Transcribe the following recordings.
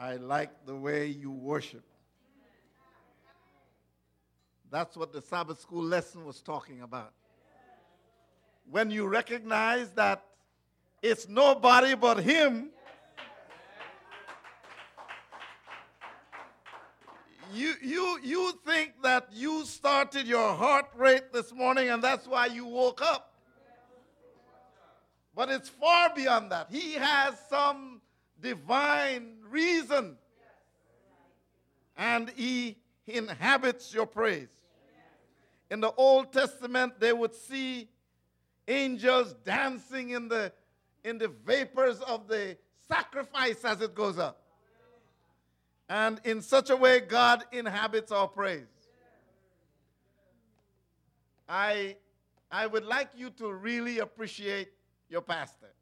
I like the way you worship. That's what the Sabbath school lesson was talking about. When you recognize that it's nobody but Him, you, you, you think that you started your heart rate this morning and that's why you woke up. But it's far beyond that. He has some divine reason. And he inhabits your praise. In the Old Testament, they would see angels dancing in the, in the vapors of the sacrifice as it goes up. And in such a way, God inhabits our praise. I, I would like you to really appreciate your pastor.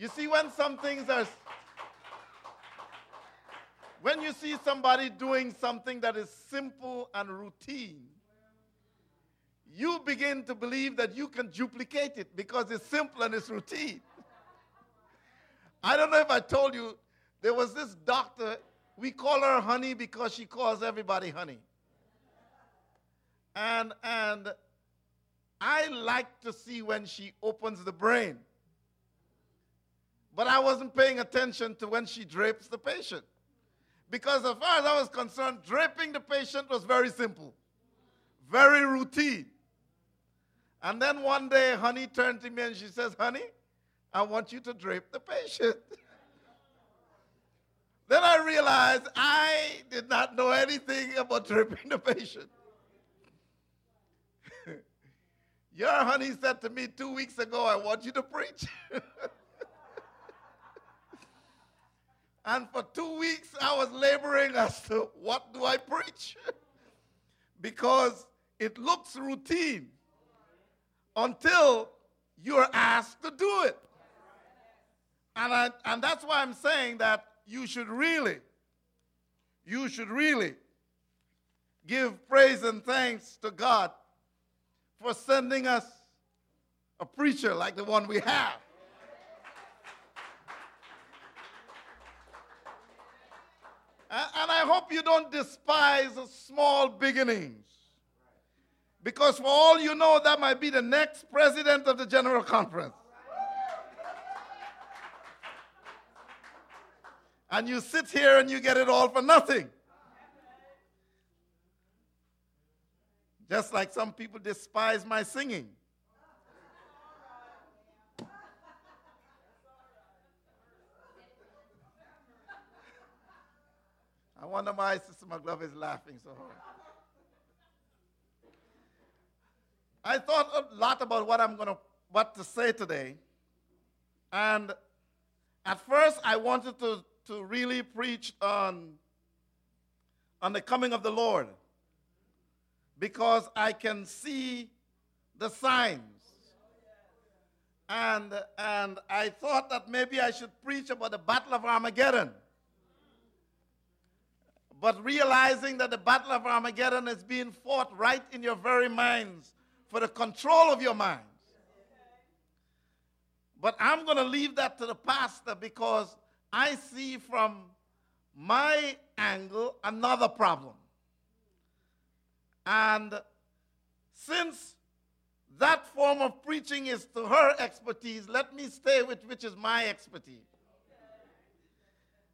You see, when some things are, when you see somebody doing something that is simple and routine, you begin to believe that you can duplicate it because it's simple and it's routine. I don't know if I told you, there was this doctor, we call her honey because she calls everybody honey. And, and I like to see when she opens the brain. But I wasn't paying attention to when she drapes the patient. Because as far as I was concerned, draping the patient was very simple, very routine. And then one day, Honey turned to me and she says, Honey, I want you to drape the patient. then I realized I did not know anything about draping the patient. Your honey said to me two weeks ago, I want you to preach. And for two weeks, I was laboring as to what do I preach? because it looks routine until you're asked to do it. And, I, and that's why I'm saying that you should really, you should really give praise and thanks to God for sending us a preacher like the one we have. And I hope you don't despise small beginnings. Because for all you know, that might be the next president of the General Conference. And you sit here and you get it all for nothing. Just like some people despise my singing. I wonder why Sister McGlove is laughing so hard. I thought a lot about what I'm going to what to say today. And at first I wanted to, to really preach on, on the coming of the Lord because I can see the signs. And, and I thought that maybe I should preach about the Battle of Armageddon but realizing that the battle of Armageddon is being fought right in your very minds for the control of your minds. But I'm going to leave that to the pastor because I see from my angle another problem. And since that form of preaching is to her expertise, let me stay with which is my expertise.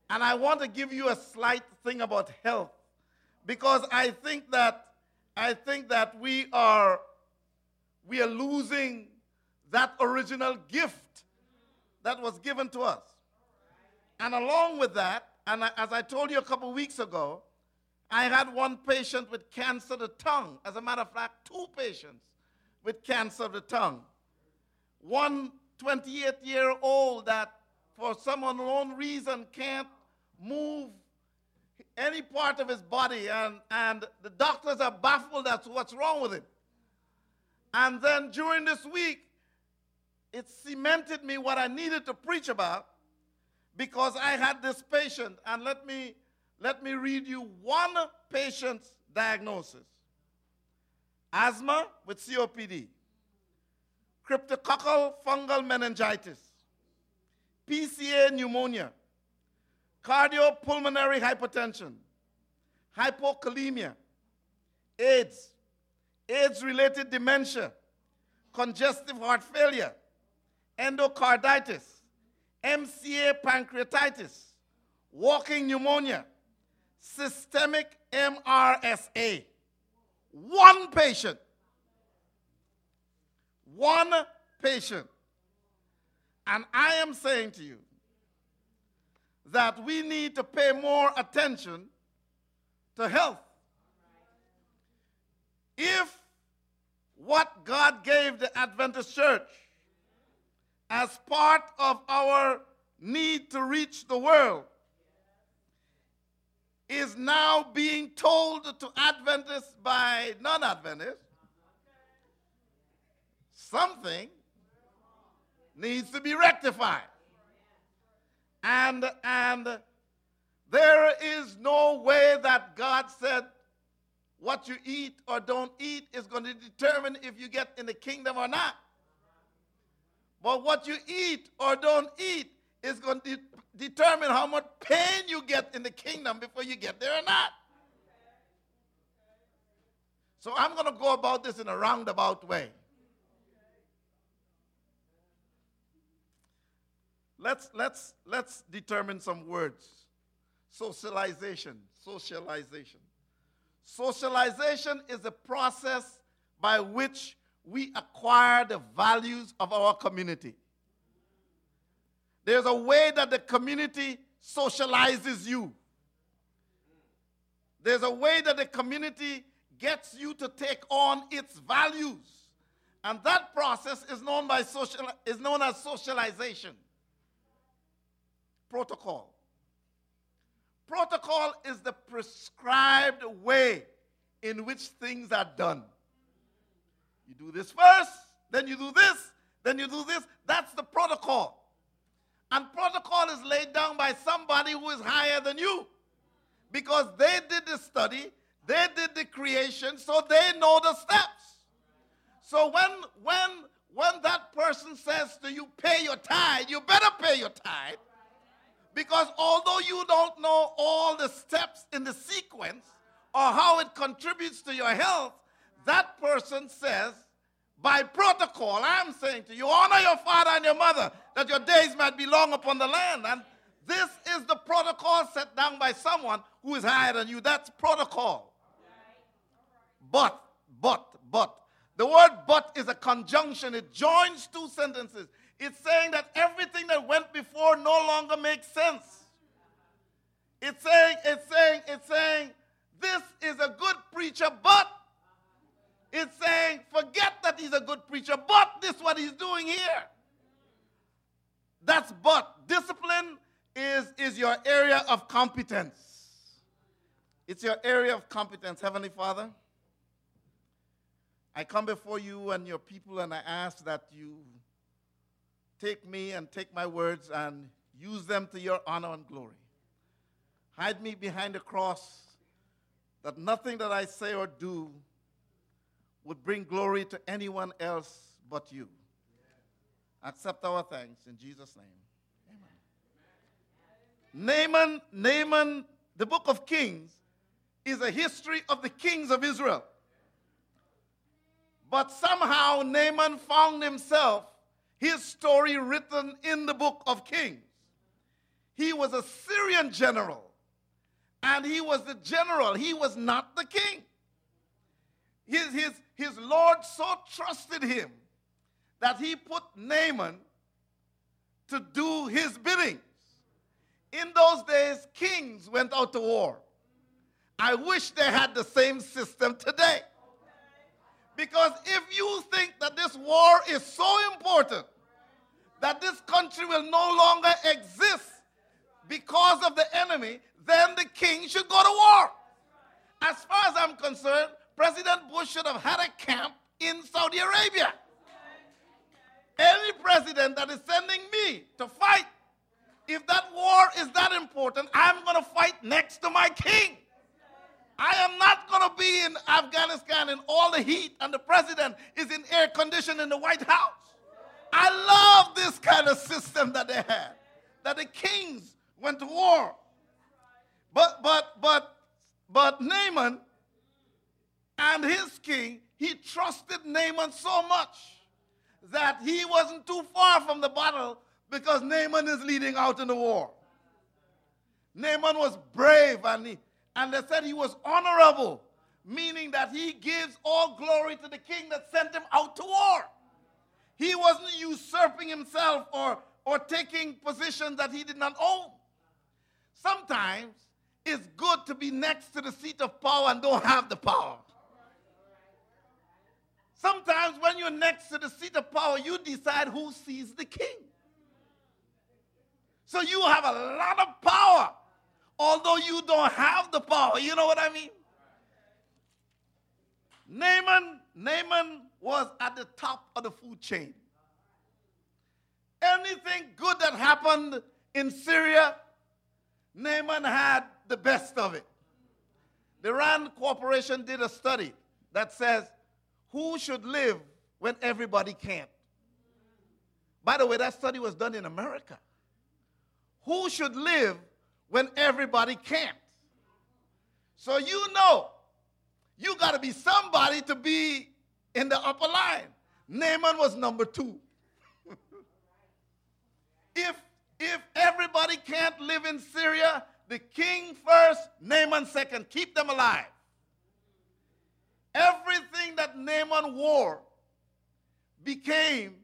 And I want to give you a slight thing about health because I think that I think that we are we are losing that original gift that was given to us. And along with that, and as I told you a couple weeks ago, I had one patient with cancer of the tongue. As a matter of fact, two patients with cancer of the tongue. One 28 year old that for some unknown reason can't move any part of his body, and, and the doctors are baffled as to what's wrong with him. And then during this week, it cemented me what I needed to preach about because I had this patient. And let me, let me read you one patient's diagnosis asthma with COPD, cryptococcal fungal meningitis, PCA pneumonia, cardiopulmonary hypertension, hypokalemia, AIDS, AIDS related dementia, congestive heart failure, endocarditis, MCA pancreatitis, walking pneumonia, systemic MRSA. One patient. One patient. And I am saying to you that we need to pay more attention to health. If what God gave the Adventist church as part of our need to reach the world is now being told to Adventists by non Adventists, something needs to be rectified. And, and there is no way that God said what you eat or don't eat is going to determine if you get in the kingdom or not. But what you eat or don't eat is going to de- determine how much pain you get in the kingdom before you get there or not. So I'm going to go about this in a roundabout way. Let's, let's, let's determine some words. Socialization, socialization. Socialization is a process by which we acquire the values of our community. There's a way that the community socializes you. There's a way that the community gets you to take on its values. And that process is known, by social, is known as socialization. Protocol. Protocol is the prescribed way in which things are done. You do this first, then you do this, then you do this. That's the protocol. And protocol is laid down by somebody who is higher than you. Because they did the study, they did the creation, so they know the steps. So when when when that person says to you, pay your tithe, you better pay your tithe. Because although you don't know all the steps in the sequence or how it contributes to your health, that person says, by protocol, I'm saying to you, honor your father and your mother, that your days might be long upon the land. And this is the protocol set down by someone who is higher than you. That's protocol. But, but, but. The word but is a conjunction, it joins two sentences. It's saying that everything that went before no longer makes sense. It's saying, it's saying, it's saying, this is a good preacher, but it's saying, forget that he's a good preacher, but this is what he's doing here. That's but. Discipline is, is your area of competence. It's your area of competence, Heavenly Father. I come before you and your people and I ask that you take me and take my words and use them to your honor and glory. Hide me behind the cross that nothing that I say or do would bring glory to anyone else but you. Accept our thanks in Jesus' name. Amen. Naaman, Naaman, the book of Kings, is a history of the kings of Israel. But somehow Naaman found himself, his story written in the book of Kings. He was a Syrian general, and he was the general, he was not the king. His, his, his Lord so trusted him that he put Naaman to do his biddings. In those days, kings went out to war. I wish they had the same system today. Because if you think that this war is so important that this country will no longer exist because of the enemy, then the king should go to war. As far as I'm concerned, President Bush should have had a camp in Saudi Arabia. Any president that is sending me to fight, if that war is that important, I'm going to fight next to my king. I am not going to be in Afghanistan in all the heat and the president is in air condition in the White House. I love this kind of system that they had, that the kings went to war But but but but Naaman and his king, he trusted Naaman so much that he wasn't too far from the battle because Naaman is leading out in the war. Naaman was brave and, he, and they said he was honorable, meaning that he gives all glory to the king that sent him out to war. He wasn't usurping himself or, or taking positions that he did not own. Sometimes it's good to be next to the seat of power and don't have the power. Sometimes when you're next to the seat of power, you decide who sees the king. So you have a lot of power, although you don't have the power. You know what I mean? Naaman, Naaman was at the top of the food chain. Anything good that happened in Syria, Naaman had the best of it. The Rand Corporation did a study that says who should live when everybody can't? By the way, that study was done in America. Who should live when everybody can't? So you know, you got to be somebody to be in the upper line. Naaman was number two. if if everybody can't live in Syria, the king first, Naaman second. Keep them alive. Everything that Naaman wore became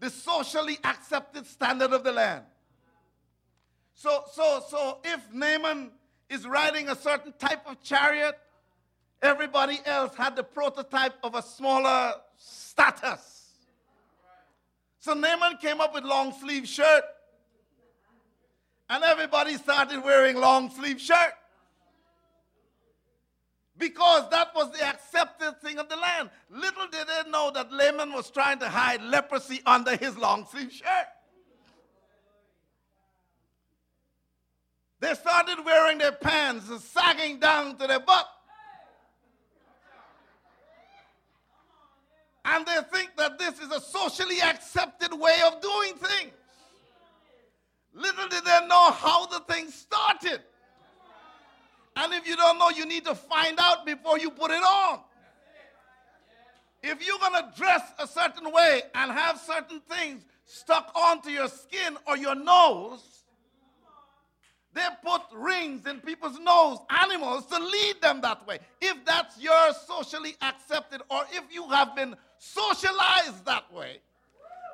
the socially accepted standard of the land. So, so, so if Naaman is riding a certain type of chariot, everybody else had the prototype of a smaller status. So Naaman came up with long sleeve shirt, and everybody started wearing long sleeve shirt because that was the accepted thing of the land. Little did they know that Naaman was trying to hide leprosy under his long sleeve shirt. They started wearing their pants sagging down to their butt. And they think that this is a socially accepted way of doing things. Little did they know how the thing started. And if you don't know, you need to find out before you put it on. If you're going to dress a certain way and have certain things stuck onto your skin or your nose, they put rings in people's nose, animals, to lead them that way. If that's your socially accepted, or if you have been socialized that way,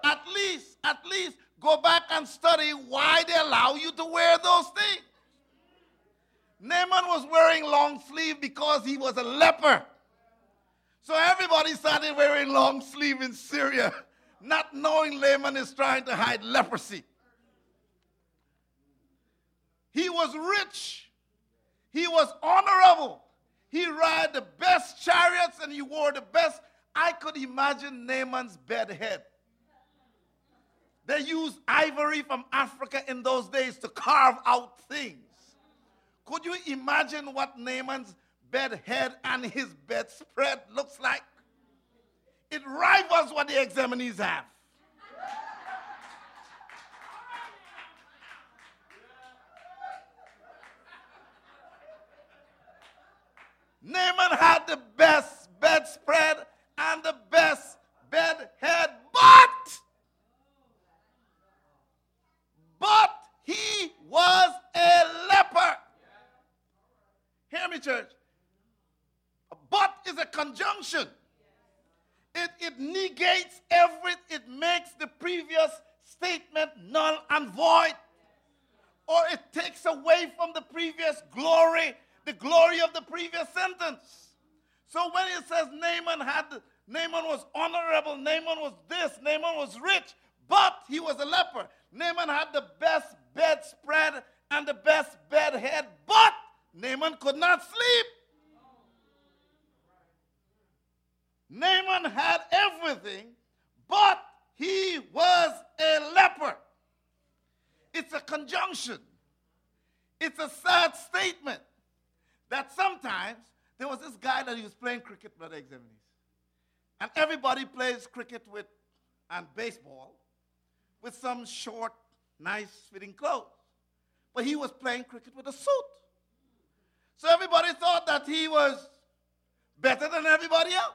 at least, at least go back and study why they allow you to wear those things. Naaman was wearing long sleeve because he was a leper. So everybody started wearing long sleeve in Syria, not knowing Naaman is trying to hide leprosy. He was rich. He was honorable. He rode the best chariots and he wore the best. I could imagine Naaman's bed head. They used ivory from Africa in those days to carve out things. Could you imagine what Naaman's bed head and his bedspread looks like? It rivals what the examinees have. Naaman had the best bedspread and the best bed head, but but he was a leper. Hear me, church. But is a conjunction. It, it negates every, it makes the previous statement null and void. Or it takes away from the previous glory, the glory of the previous sentence. So when it says Naaman had, Naaman was honorable, Naaman was this, Naaman was rich, but he was a leper. Naaman had the best bedspread and the best bed head, but Naaman could not sleep. Naaman had everything, but he was a leper. It's a conjunction. It's a sad statement that sometimes there was this guy that he was playing cricket with the examinees. And everybody plays cricket with and baseball with some short, nice fitting clothes. But he was playing cricket with a suit. So everybody thought that he was better than everybody else.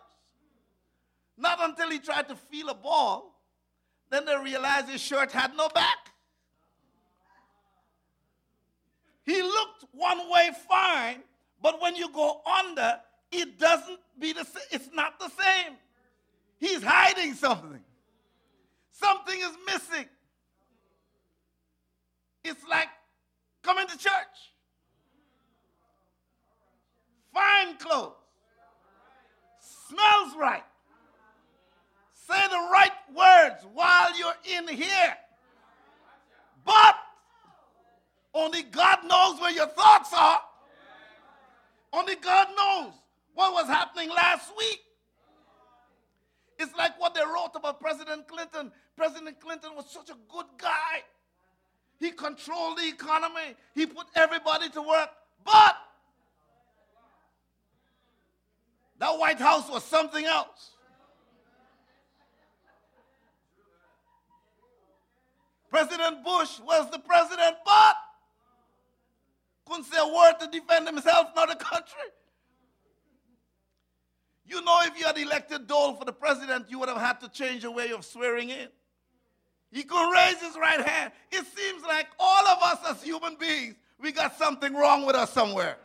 Not until he tried to feel a ball, then they realized his shirt had no back. He looked one way fine, but when you go under, it doesn't be the same. It's not the same. He's hiding something. Something is missing. It's like coming to church. Fine clothes. Smells right. Say the right words while you're in here. But only God knows where your thoughts are. Only God knows what was happening last week. It's like what they wrote about President Clinton. President Clinton was such a good guy. He controlled the economy, he put everybody to work. But that White House was something else. President Bush was the president, but couldn't say a word to defend himself nor the country. You know, if you had elected Dole for the president, you would have had to change your way of swearing in. He could raise his right hand. It seems like all of us as human beings, we got something wrong with us somewhere.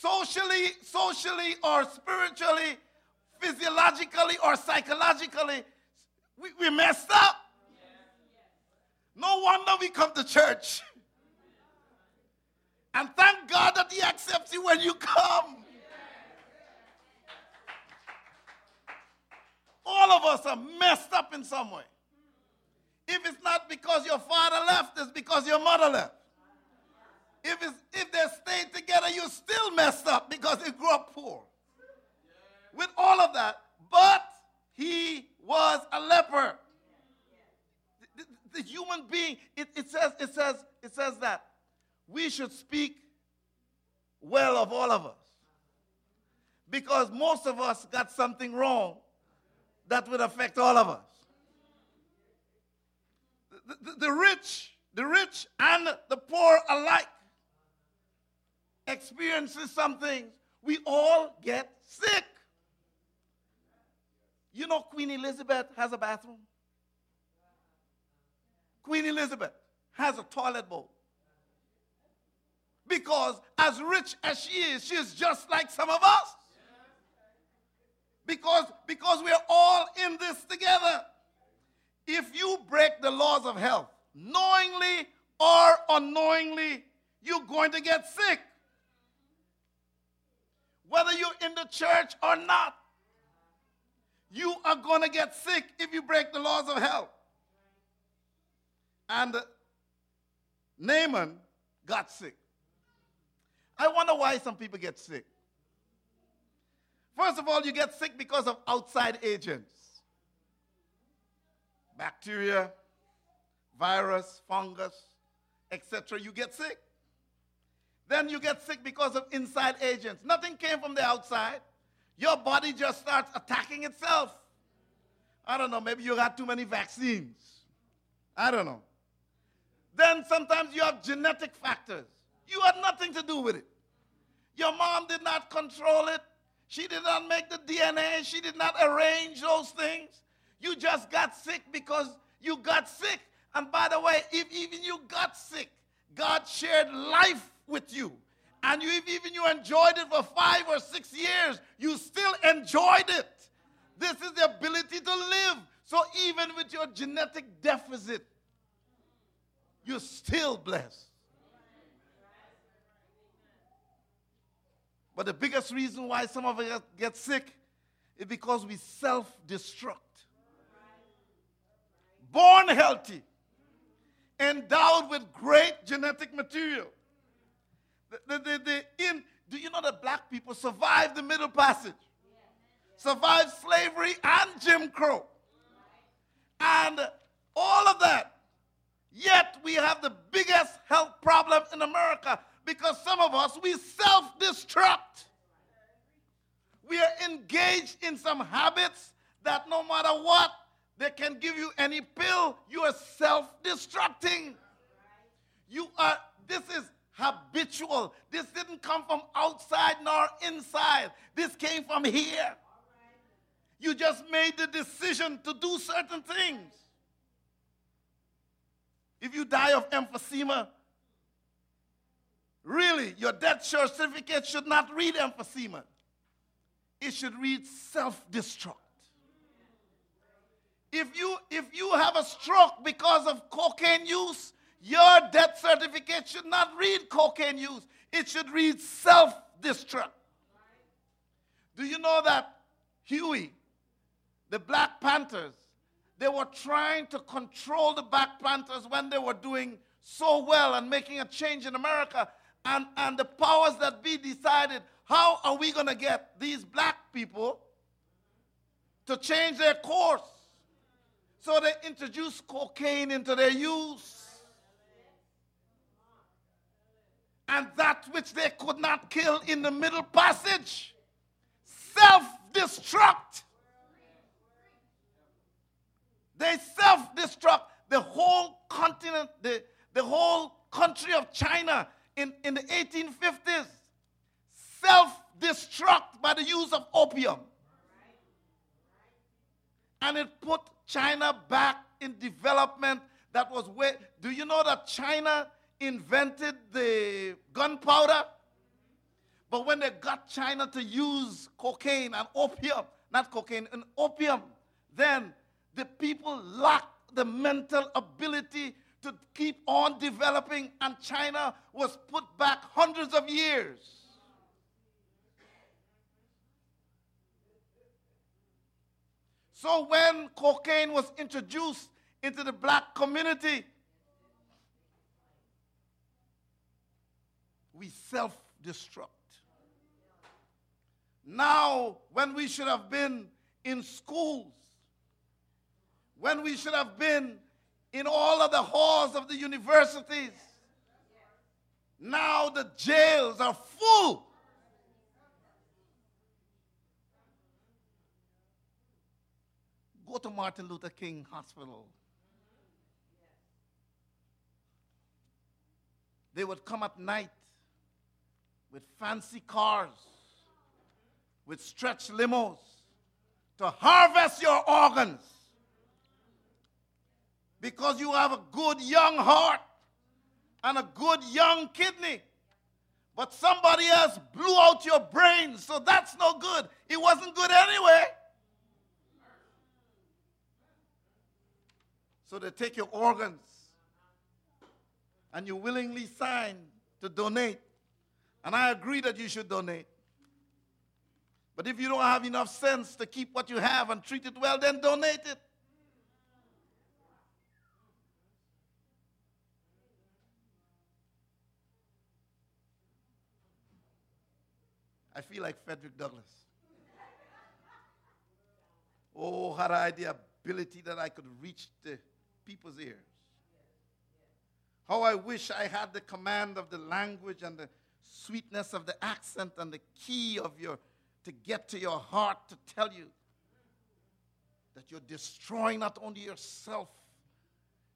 Socially, socially, or spiritually, physiologically, or psychologically, we, we messed up. No wonder we come to church. And thank God that He accepts you when you come. All of us are messed up in some way. If it's not because your father left, it's because your mother left. If, it's, if they stayed together, you're still messed up because you grew up poor. With all of that, but he was a leper. The, the, the human being, it, it, says, it, says, it says that we should speak well of all of us. Because most of us got something wrong that would affect all of us. The, the, the rich, the rich and the poor alike experiences some things. We all get sick. You know Queen Elizabeth has a bathroom? Queen Elizabeth has a toilet bowl. Because as rich as she is, she is just like some of us. Because, because we're all in this together. If you break the laws of health, knowingly or unknowingly, you're going to get sick. Whether you're in the church or not, you are going to get sick if you break the laws of health. And Naaman got sick. I wonder why some people get sick. First of all, you get sick because of outside agents bacteria, virus, fungus, etc. You get sick. Then you get sick because of inside agents. Nothing came from the outside. Your body just starts attacking itself. I don't know, maybe you got too many vaccines. I don't know. Then sometimes you have genetic factors. You had nothing to do with it. Your mom did not control it. She did not make the DNA. She did not arrange those things. You just got sick because you got sick. And by the way, if even you got sick, God shared life with you. And you, if even you enjoyed it for five or six years, you still enjoyed it. This is the ability to live. So even with your genetic deficit, you're still blessed. But the biggest reason why some of us get sick is because we self destruct. Born healthy, endowed with great genetic material. The, the, the, in, do you know that black people survived the Middle Passage? Survived slavery and Jim Crow. And all of that. Yet we have the biggest health problem in America because some of us, we self destruct. We are engaged in some habits that no matter what, they can give you any pill, you are self destructing. You are, this is habitual. This didn't come from outside nor inside. This came from here. You just made the decision to do certain things. If you die of emphysema, really, your death certificate should not read emphysema. It should read self-destruct. If you if you have a stroke because of cocaine use, your death certificate should not read cocaine use. It should read self-destruct. Do you know that Huey, the Black Panthers, they were trying to control the Black Panthers when they were doing so well and making a change in America. And, and the powers that be decided, how are we going to get these black people to change their course? So they introduced cocaine into their use. And that which they could not kill in the middle passage, self destruct. They self destruct the whole continent, the, the whole country of China in, in the 1850s. Self destruct by the use of opium. And it put China back in development that was where. Do you know that China invented the gunpowder? But when they got China to use cocaine and opium, not cocaine, and opium, then the people lacked the mental ability to keep on developing, and China was put back hundreds of years. So when cocaine was introduced into the black community, we self destruct. Now, when we should have been in schools, when we should have been in all of the halls of the universities, now the jails are full. Go to Martin Luther King Hospital. They would come at night with fancy cars, with stretch limos to harvest your organs because you have a good young heart and a good young kidney. But somebody else blew out your brain, so that's no good. It wasn't good anyway. So they take your organs and you willingly sign to donate. And I agree that you should donate. But if you don't have enough sense to keep what you have and treat it well, then donate it. I feel like Frederick Douglass. Oh, had I the ability that I could reach the people's ears. How I wish I had the command of the language and the sweetness of the accent and the key of your to get to your heart to tell you that you're destroying not only yourself,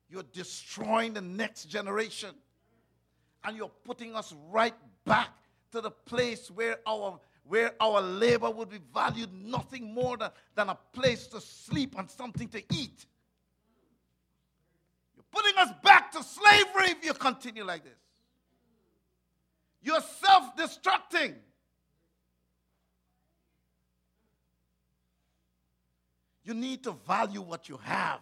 you're destroying the next generation. And you're putting us right back to the place where our where our labor would be valued nothing more than, than a place to sleep and something to eat. You're putting us back to slavery if you continue like this. You're self destructing. You need to value what you have.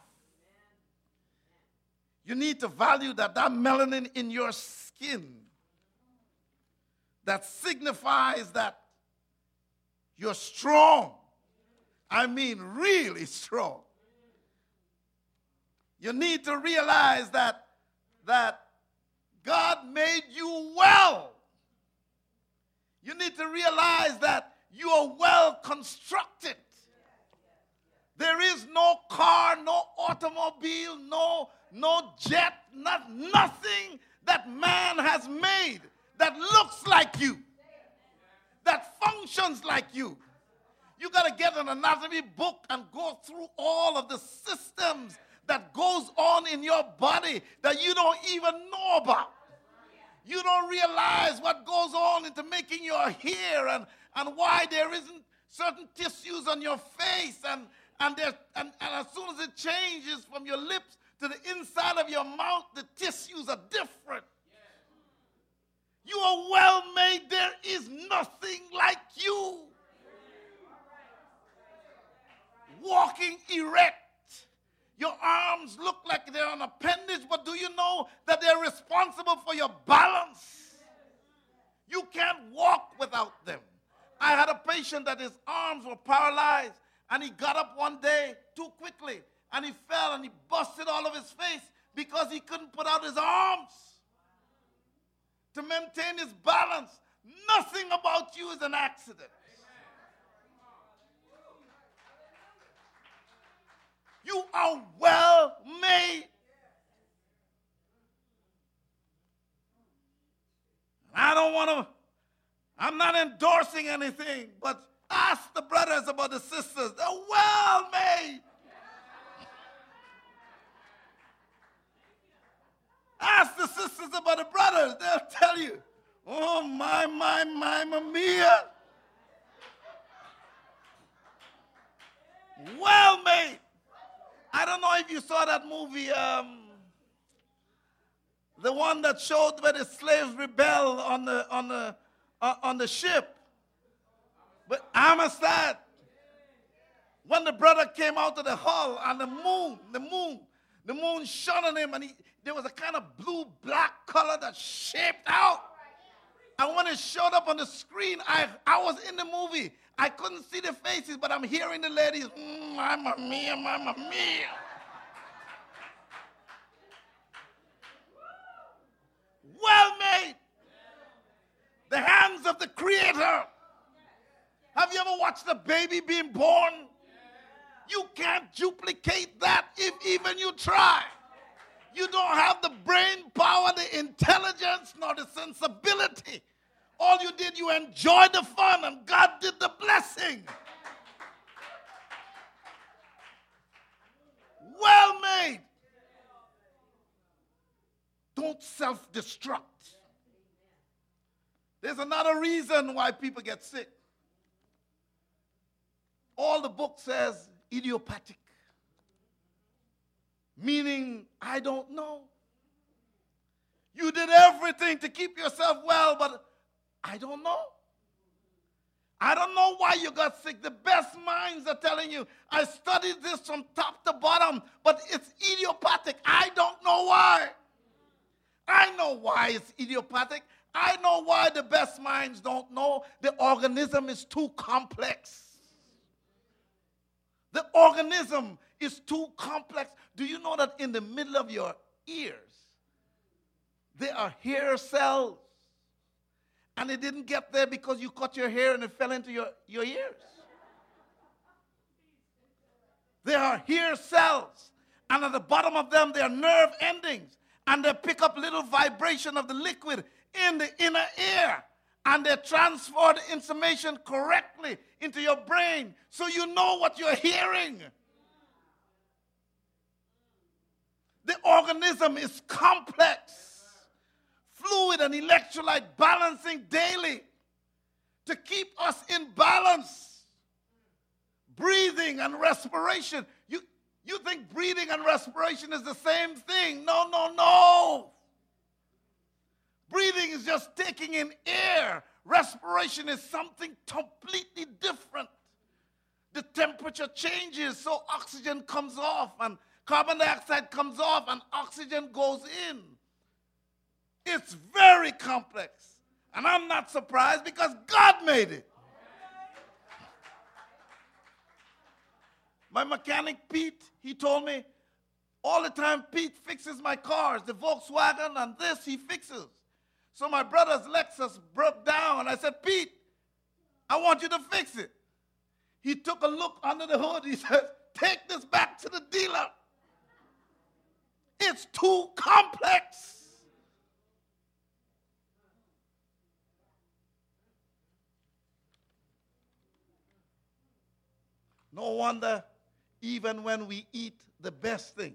You need to value that that melanin in your skin that signifies that you're strong. I mean, really strong. You need to realize that, that God made you well. You need to realize that you are well constructed. There is no car, no automobile, no, no jet, not, nothing that man has made that looks like you, that functions like you. You got to get an anatomy book and go through all of the systems that goes on in your body that you don't even know about. You don't realize what goes on into making your hair and, and why there isn't certain tissues on your face and, and, there, and, and as soon as it changes from your lips to the inside of your mouth, the tissues are different. You are well made. There is nothing like you. Walking erect. Your arms look like they're an appendage, but do you know that they're responsible for your balance? You can't walk without them. I had a patient that his arms were paralyzed, and he got up one day too quickly, and he fell and he busted all of his face because he couldn't put out his arms to maintain his balance. Nothing about you is an accident. You are well made. I don't want to, I'm not endorsing anything, but ask the brothers about the sisters. They're well made. Ask the sisters about the brothers. They'll tell you. Oh, my, my, my, Mamiya. Well made. I don't know if you saw that movie, um, the one that showed where the slaves rebel on the on the uh, on the ship. But Amistad, when the brother came out of the hull and the moon, the moon, the moon shone on him, and he, there was a kind of blue black color that shaped out. And when it showed up on the screen, I, I was in the movie. I couldn't see the faces, but I'm hearing the ladies, mm, Mamma mia, Mamma mia. Well made. The hands of the Creator. Have you ever watched a baby being born? You can't duplicate that if even you try. You don't have the brain power, the intelligence, nor the sensibility all you did, you enjoyed the fun, and God did the blessing. Well made. Don't self destruct. There's another reason why people get sick. All the book says idiopathic, meaning I don't know. You did everything to keep yourself well, but I don't know. I don't know why you got sick. The best minds are telling you, I studied this from top to bottom, but it's idiopathic. I don't know why. I know why it's idiopathic. I know why the best minds don't know. The organism is too complex. The organism is too complex. Do you know that in the middle of your ears, there are hair cells? And it didn't get there because you cut your hair and it fell into your, your ears. There are hair cells, and at the bottom of them, there are nerve endings, and they pick up little vibration of the liquid in the inner ear, and they transfer the information correctly into your brain so you know what you're hearing. The organism is complex fluid and electrolyte balancing daily to keep us in balance. Breathing and respiration. You, you think breathing and respiration is the same thing? No, no, no. Breathing is just taking in air. Respiration is something completely different. The temperature changes, so oxygen comes off, and carbon dioxide comes off, and oxygen goes in. It's very complex. And I'm not surprised because God made it. My mechanic Pete, he told me all the time Pete fixes my cars, the Volkswagen and this he fixes. So my brother's Lexus broke down and I said, Pete, I want you to fix it. He took a look under the hood. He said, Take this back to the dealer. It's too complex. No wonder, even when we eat the best things,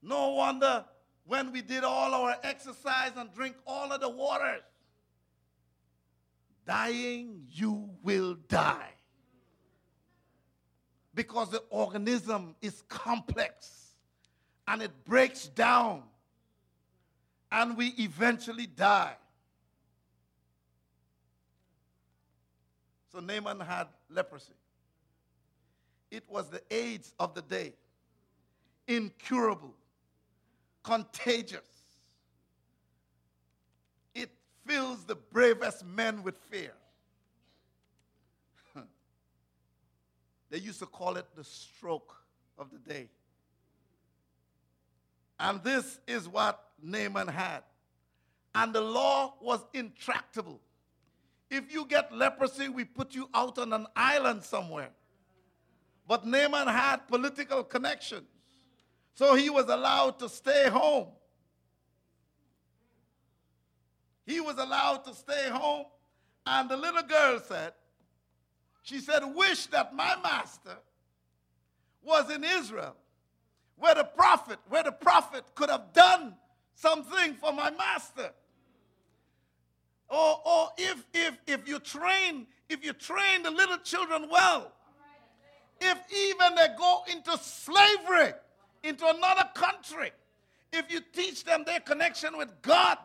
no wonder when we did all our exercise and drink all of the waters. Dying, you will die. Because the organism is complex and it breaks down, and we eventually die. So Naaman had leprosy. It was the AIDS of the day, incurable, contagious. It fills the bravest men with fear. they used to call it the stroke of the day. And this is what Naaman had. And the law was intractable. If you get leprosy, we put you out on an island somewhere. But Naaman had political connections. So he was allowed to stay home. He was allowed to stay home. And the little girl said, she said, Wish that my master was in Israel, where the prophet, where the prophet could have done something for my master. Or, or if, if, if you train, if you train the little children well, if even they go into slavery, into another country, if you teach them their connection with God,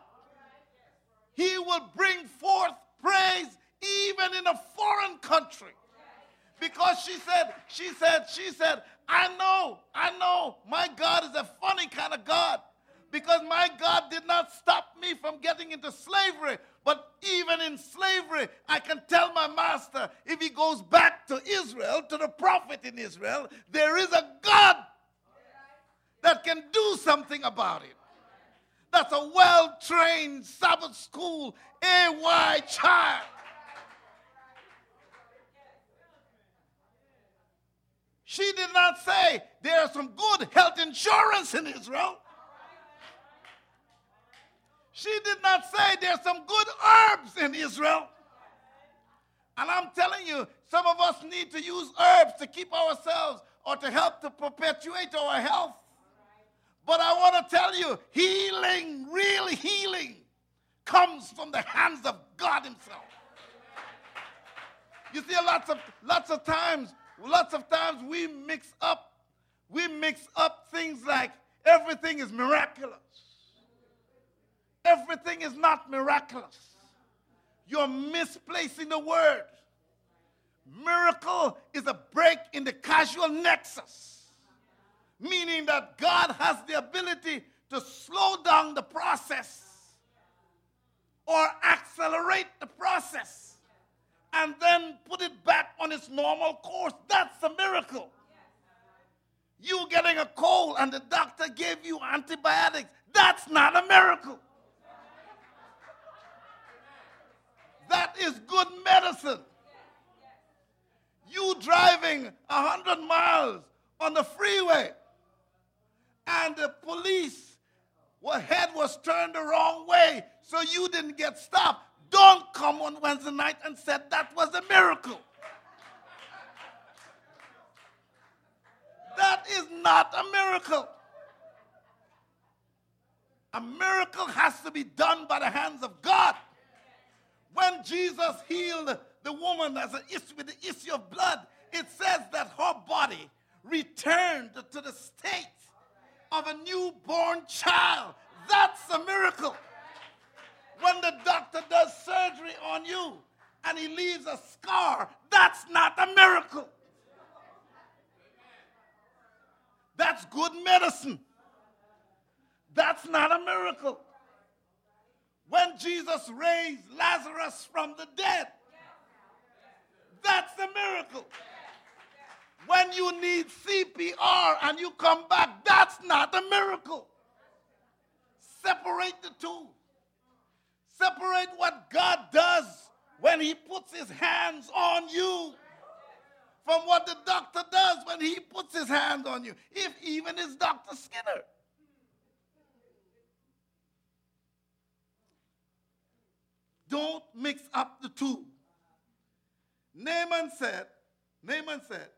He will bring forth praise even in a foreign country. Because she said, she said, she said, I know, I know my God is a funny kind of God because my God did not stop me from getting into slavery. But even in slavery, I can tell my master if he goes back to Israel, to the prophet in Israel, there is a God that can do something about it. That's a well trained Sabbath school AY child. She did not say there's some good health insurance in Israel. She did not say there's some good herbs in Israel. And I'm telling you, some of us need to use herbs to keep ourselves or to help to perpetuate our health. But I want to tell you, healing, real healing, comes from the hands of God Himself. You see, lots of lots of times, lots of times we mix up, we mix up things like everything is miraculous. Everything is not miraculous. You're misplacing the word. Miracle is a break in the causal nexus, meaning that God has the ability to slow down the process or accelerate the process and then put it back on its normal course. That's a miracle. You getting a cold and the doctor gave you antibiotics, that's not a miracle. That is good medicine. You driving 100 miles on the freeway and the police head was turned the wrong way so you didn't get stopped. Don't come on Wednesday night and say that was a miracle. That is not a miracle. A miracle has to be done by the hands of God. When Jesus healed the woman as a, with the issue of blood, it says that her body returned to the state of a newborn child. That's a miracle. When the doctor does surgery on you and he leaves a scar, that's not a miracle. That's good medicine. That's not a miracle when Jesus raised Lazarus from the dead. That's a miracle. When you need CPR and you come back, that's not a miracle. Separate the two. Separate what God does when He puts His hands on you from what the doctor does when He puts His hand on you, if even it's Dr. Skinner. Don't mix up the two. Naaman said, Naaman said,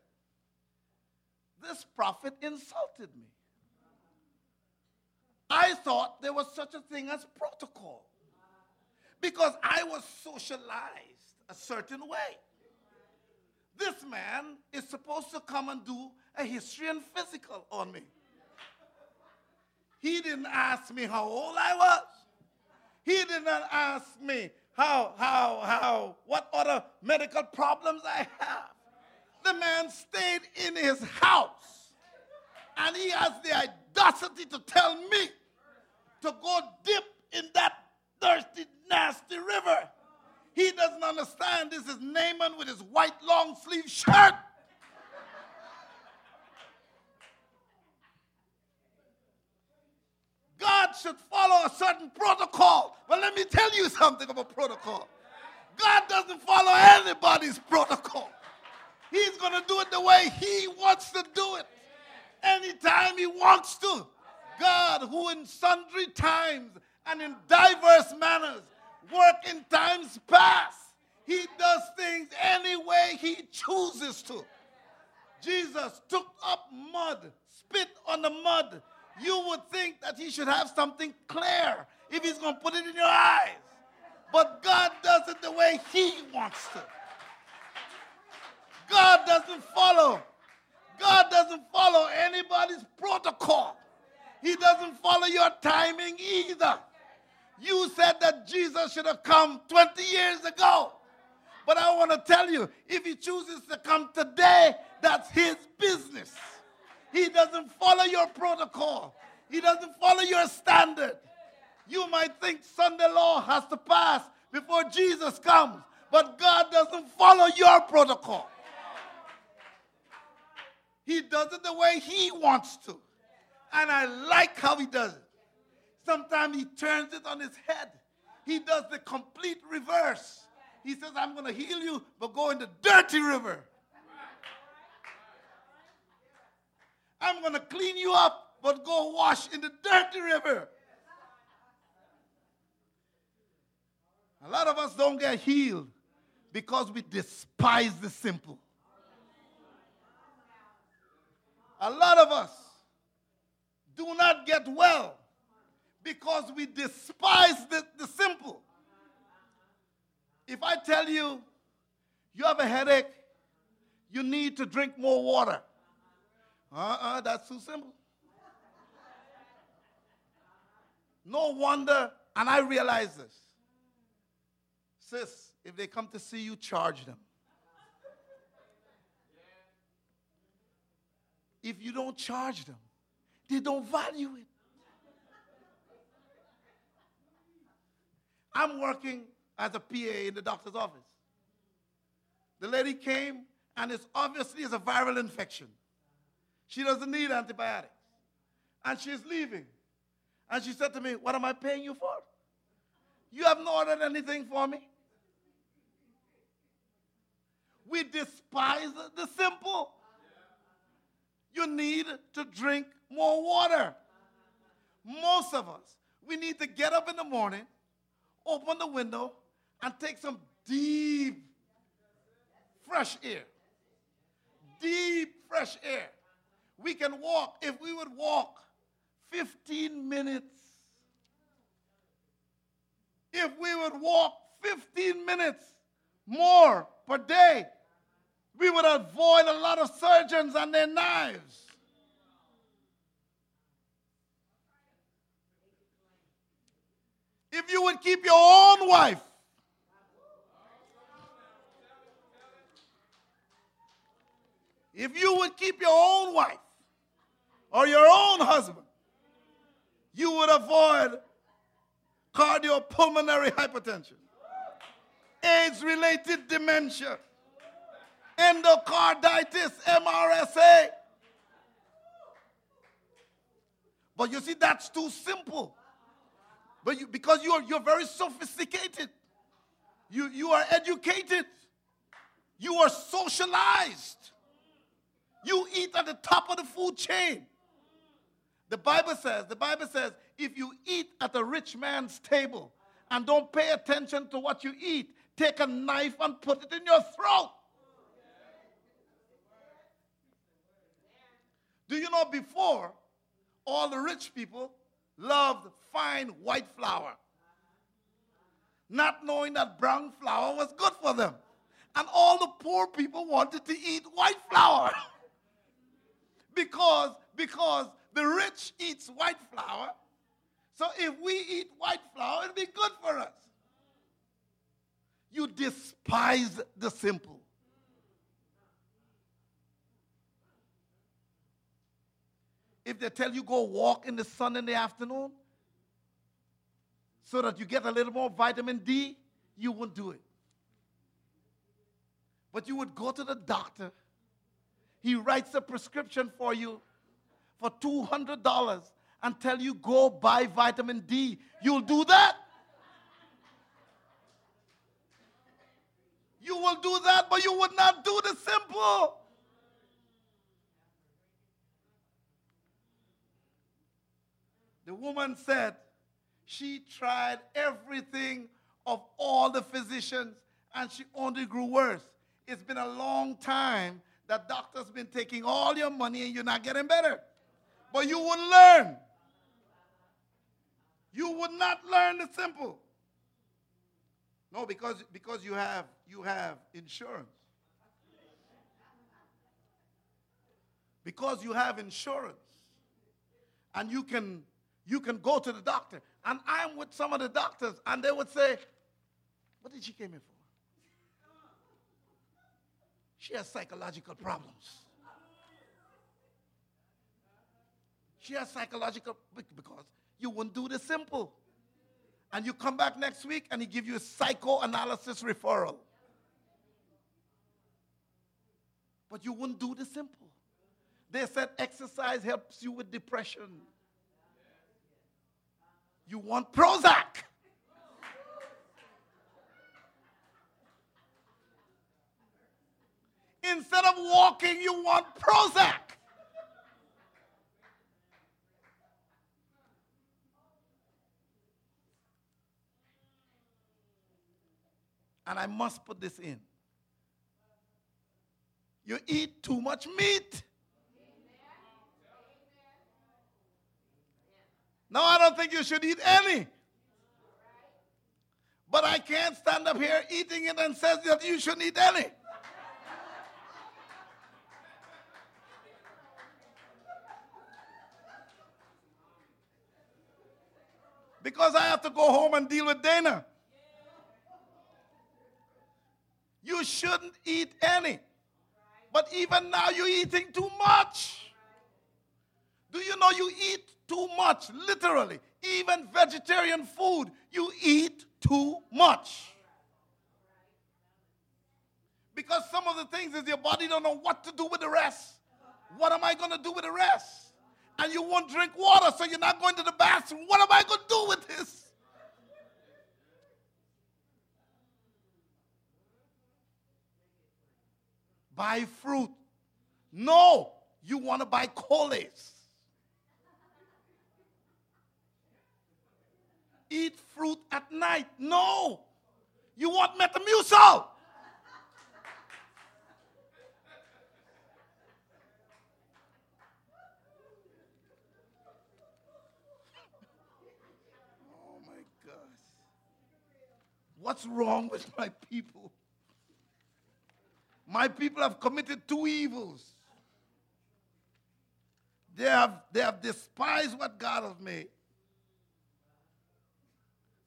this prophet insulted me. I thought there was such a thing as protocol because I was socialized a certain way. This man is supposed to come and do a history and physical on me. He didn't ask me how old I was. He did not ask me how, how, how, what other medical problems I have. The man stayed in his house and he has the audacity to tell me to go dip in that thirsty, nasty river. He doesn't understand this is Naaman with his white long sleeve shirt. God should follow a certain protocol. But let me tell you something about protocol. God doesn't follow anybody's protocol. He's going to do it the way He wants to do it, anytime He wants to. God, who in sundry times and in diverse manners work in times past, He does things any way He chooses to. Jesus took up mud, spit on the mud. You would think that He should have something clear if He's going to put it in your eyes. But God does it the way He wants to. God doesn't follow. God doesn't follow anybody's protocol. He doesn't follow your timing either. You said that Jesus should have come 20 years ago. But I want to tell you, if he chooses to come today, that's his business. He doesn't follow your protocol. He doesn't follow your standard. You might think Sunday law has to pass before Jesus comes, but God doesn't follow your protocol. He does it the way he wants to. And I like how he does it. Sometimes he turns it on his head. He does the complete reverse. He says, I'm going to heal you, but go in the dirty river. I'm going to clean you up, but go wash in the dirty river. A lot of us don't get healed because we despise the simple. A lot of us do not get well because we despise the, the simple. If I tell you you have a headache, you need to drink more water. Uh uh-uh, uh, that's too simple. No wonder, and I realize this. Sis, if they come to see you, charge them. If you don't charge them, they don't value it. I'm working as a PA in the doctor's office. The lady came, and it's obviously it's a viral infection. She doesn't need antibiotics. And she's leaving. And she said to me, What am I paying you for? You haven't ordered anything for me. We despise the simple. You need to drink more water. Most of us, we need to get up in the morning, open the window, and take some deep, fresh air. Deep, fresh air. We can walk, if we would walk 15 minutes, if we would walk 15 minutes more per day, we would avoid a lot of surgeons and their knives. If you would keep your own wife, if you would keep your own wife or your own husband, you would avoid cardiopulmonary hypertension, AIDS related dementia, endocarditis, MRSA. But you see, that's too simple. But you, because you're, you're very sophisticated, you, you are educated, you are socialized, you eat at the top of the food chain. The Bible says, the Bible says, if you eat at a rich man's table and don't pay attention to what you eat, take a knife and put it in your throat. Do you know before all the rich people loved fine white flour, not knowing that brown flour was good for them. And all the poor people wanted to eat white flour because, because the rich eats white flour. So if we eat white flour, it'll be good for us. You despise the simple. If they tell you go walk in the sun in the afternoon so that you get a little more vitamin D, you won't do it. But you would go to the doctor. He writes a prescription for you for $200 and tell you go buy vitamin D. You'll do that? You will do that, but you would not do the simple. The woman said she tried everything of all the physicians and she only grew worse. It's been a long time that doctors been taking all your money and you're not getting better. But you would learn. You would not learn the simple. No, because, because you have you have insurance. Because you have insurance. And you can you can go to the doctor. And I'm with some of the doctors, and they would say, What did she came here for? She has psychological problems. She has psychological because you wouldn't do the simple. And you come back next week and he give you a psychoanalysis referral. But you wouldn't do the simple. They said exercise helps you with depression. You want Prozac. Instead of walking, you want Prozac. And I must put this in. You eat too much meat. No, I don't think you should eat any. But I can't stand up here eating it and says that you shouldn't eat any. because I have to go home and deal with Dana. You shouldn't eat any. But even now, you're eating too much. Do you know you eat too much? Literally. Even vegetarian food, you eat too much. Because some of the things is your body don't know what to do with the rest. What am I going to do with the rest? And you won't drink water, so you're not going to the bathroom. What am I going to do with this? buy fruit. No, you want to buy colas. Eat fruit at night. No, you want Metamucil. oh my gosh. What's wrong with my people? My people have committed two evils. They have, they have despised what God has made.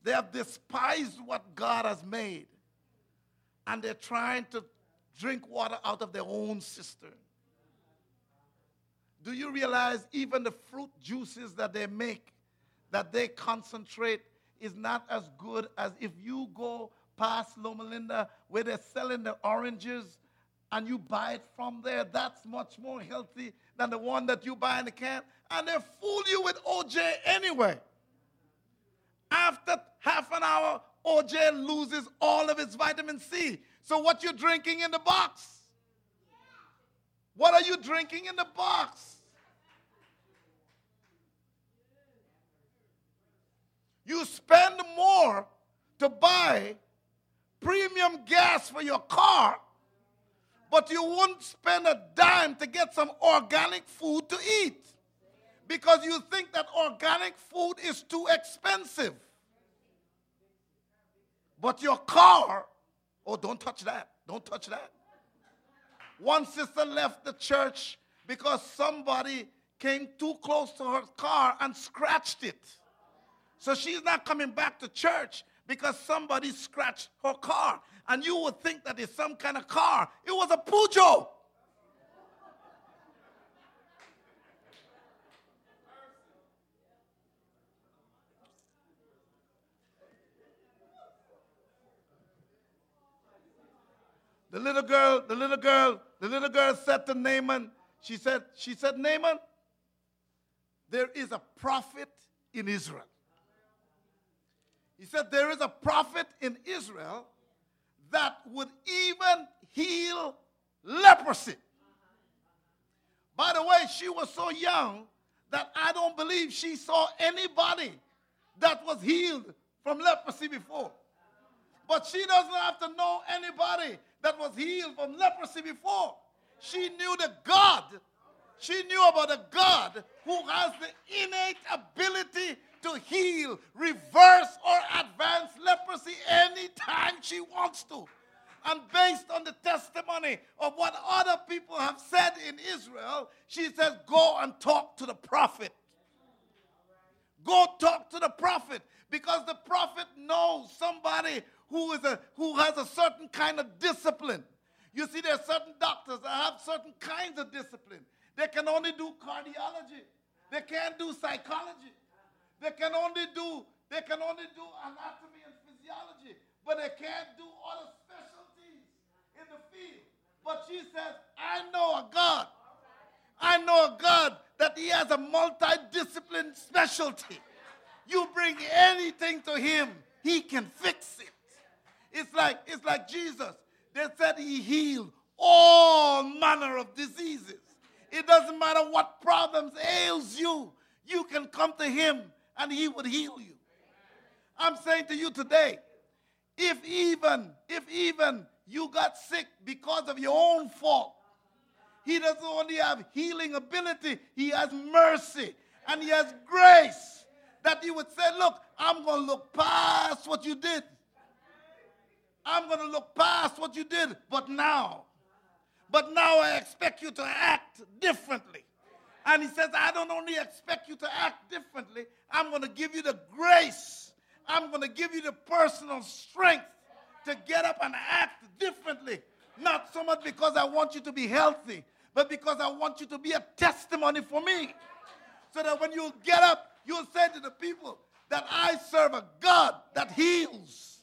They have despised what God has made. And they're trying to drink water out of their own cistern. Do you realize even the fruit juices that they make, that they concentrate, is not as good as if you go past Loma Linda where they're selling the oranges and you buy it from there, that's much more healthy than the one that you buy in the can. And they fool you with OJ anyway. After half an hour, OJ loses all of its vitamin C. So, what you drinking in the box? What are you drinking in the box? You spend more to buy premium gas for your car but you wouldn't spend a dime to get some organic food to eat because you think that organic food is too expensive. But your car, oh, don't touch that. Don't touch that. One sister left the church because somebody came too close to her car and scratched it. So she's not coming back to church because somebody scratched her car. And you would think that it's some kind of car. It was a Peugeot. The little girl, the little girl, the little girl said to Naaman, she said, she said, Naaman, there is a prophet in Israel. He said, there is a prophet in Israel that would even heal leprosy. By the way, she was so young that I don't believe she saw anybody that was healed from leprosy before. But she doesn't have to know anybody that was healed from leprosy before. She knew the God. She knew about a God who has the innate ability to heal, reverse, or advance leprosy anytime she wants to. And based on the testimony of what other people have said in Israel, she says, Go and talk to the prophet. Go talk to the prophet because the prophet knows somebody who, is a, who has a certain kind of discipline. You see, there are certain doctors that have certain kinds of discipline. They can only do cardiology. They can't do psychology. They can only do they can only do anatomy and physiology, but they can't do other specialties in the field. But she says, I know a God. I know a God that He has a multidisciplined specialty. You bring anything to Him, He can fix it. It's like it's like Jesus. They said He healed all manner of diseases. It doesn't matter what problems ails you. You can come to Him and he would heal you. I'm saying to you today, if even, if even you got sick because of your own fault, he doesn't only have healing ability, he has mercy and he has grace that he would say, Look, I'm going to look past what you did. I'm going to look past what you did, but now, but now I expect you to act differently. And he says, I don't only expect you to act differently, I'm going to give you the grace. I'm going to give you the personal strength to get up and act differently. Not so much because I want you to be healthy, but because I want you to be a testimony for me. So that when you get up, you'll say to the people that I serve a God that heals.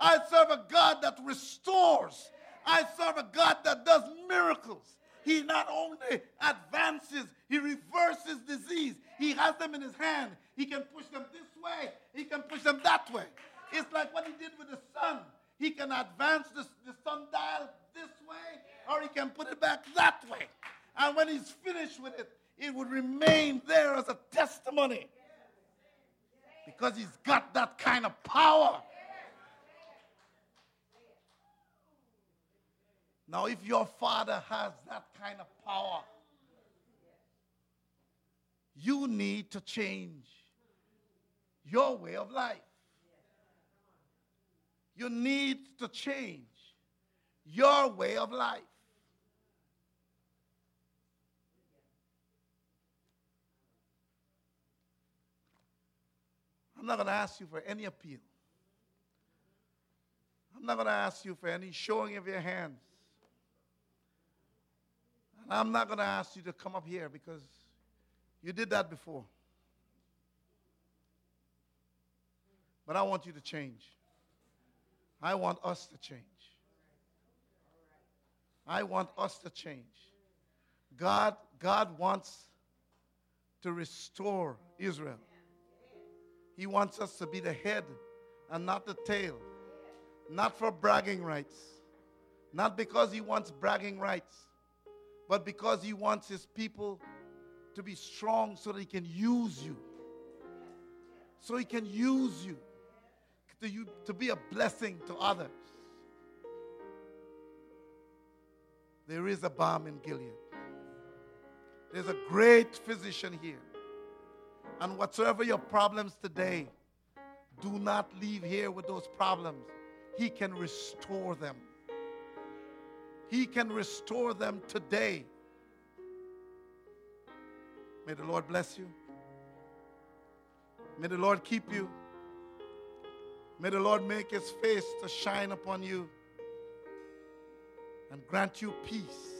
I serve a God that restores. I serve a God that does miracles. He not only advances, he reverses disease. He has them in his hand. He can push them this way, he can push them that way. It's like what he did with the sun. He can advance the, the sundial this way, or he can put it back that way. And when he's finished with it, it would remain there as a testimony. Because he's got that kind of power. Now, if your father has that kind of power, you need to change your way of life. You need to change your way of life. I'm not going to ask you for any appeal. I'm not going to ask you for any showing of your hands. I'm not going to ask you to come up here because you did that before. But I want you to change. I want us to change. I want us to change. God, God wants to restore Israel. He wants us to be the head and not the tail. Not for bragging rights. Not because he wants bragging rights but because He wants His people to be strong so that He can use you. So He can use you to, you, to be a blessing to others. There is a balm in Gilead. There's a great physician here. And whatsoever your problems today, do not leave here with those problems. He can restore them. He can restore them today. May the Lord bless you. May the Lord keep you. May the Lord make his face to shine upon you and grant you peace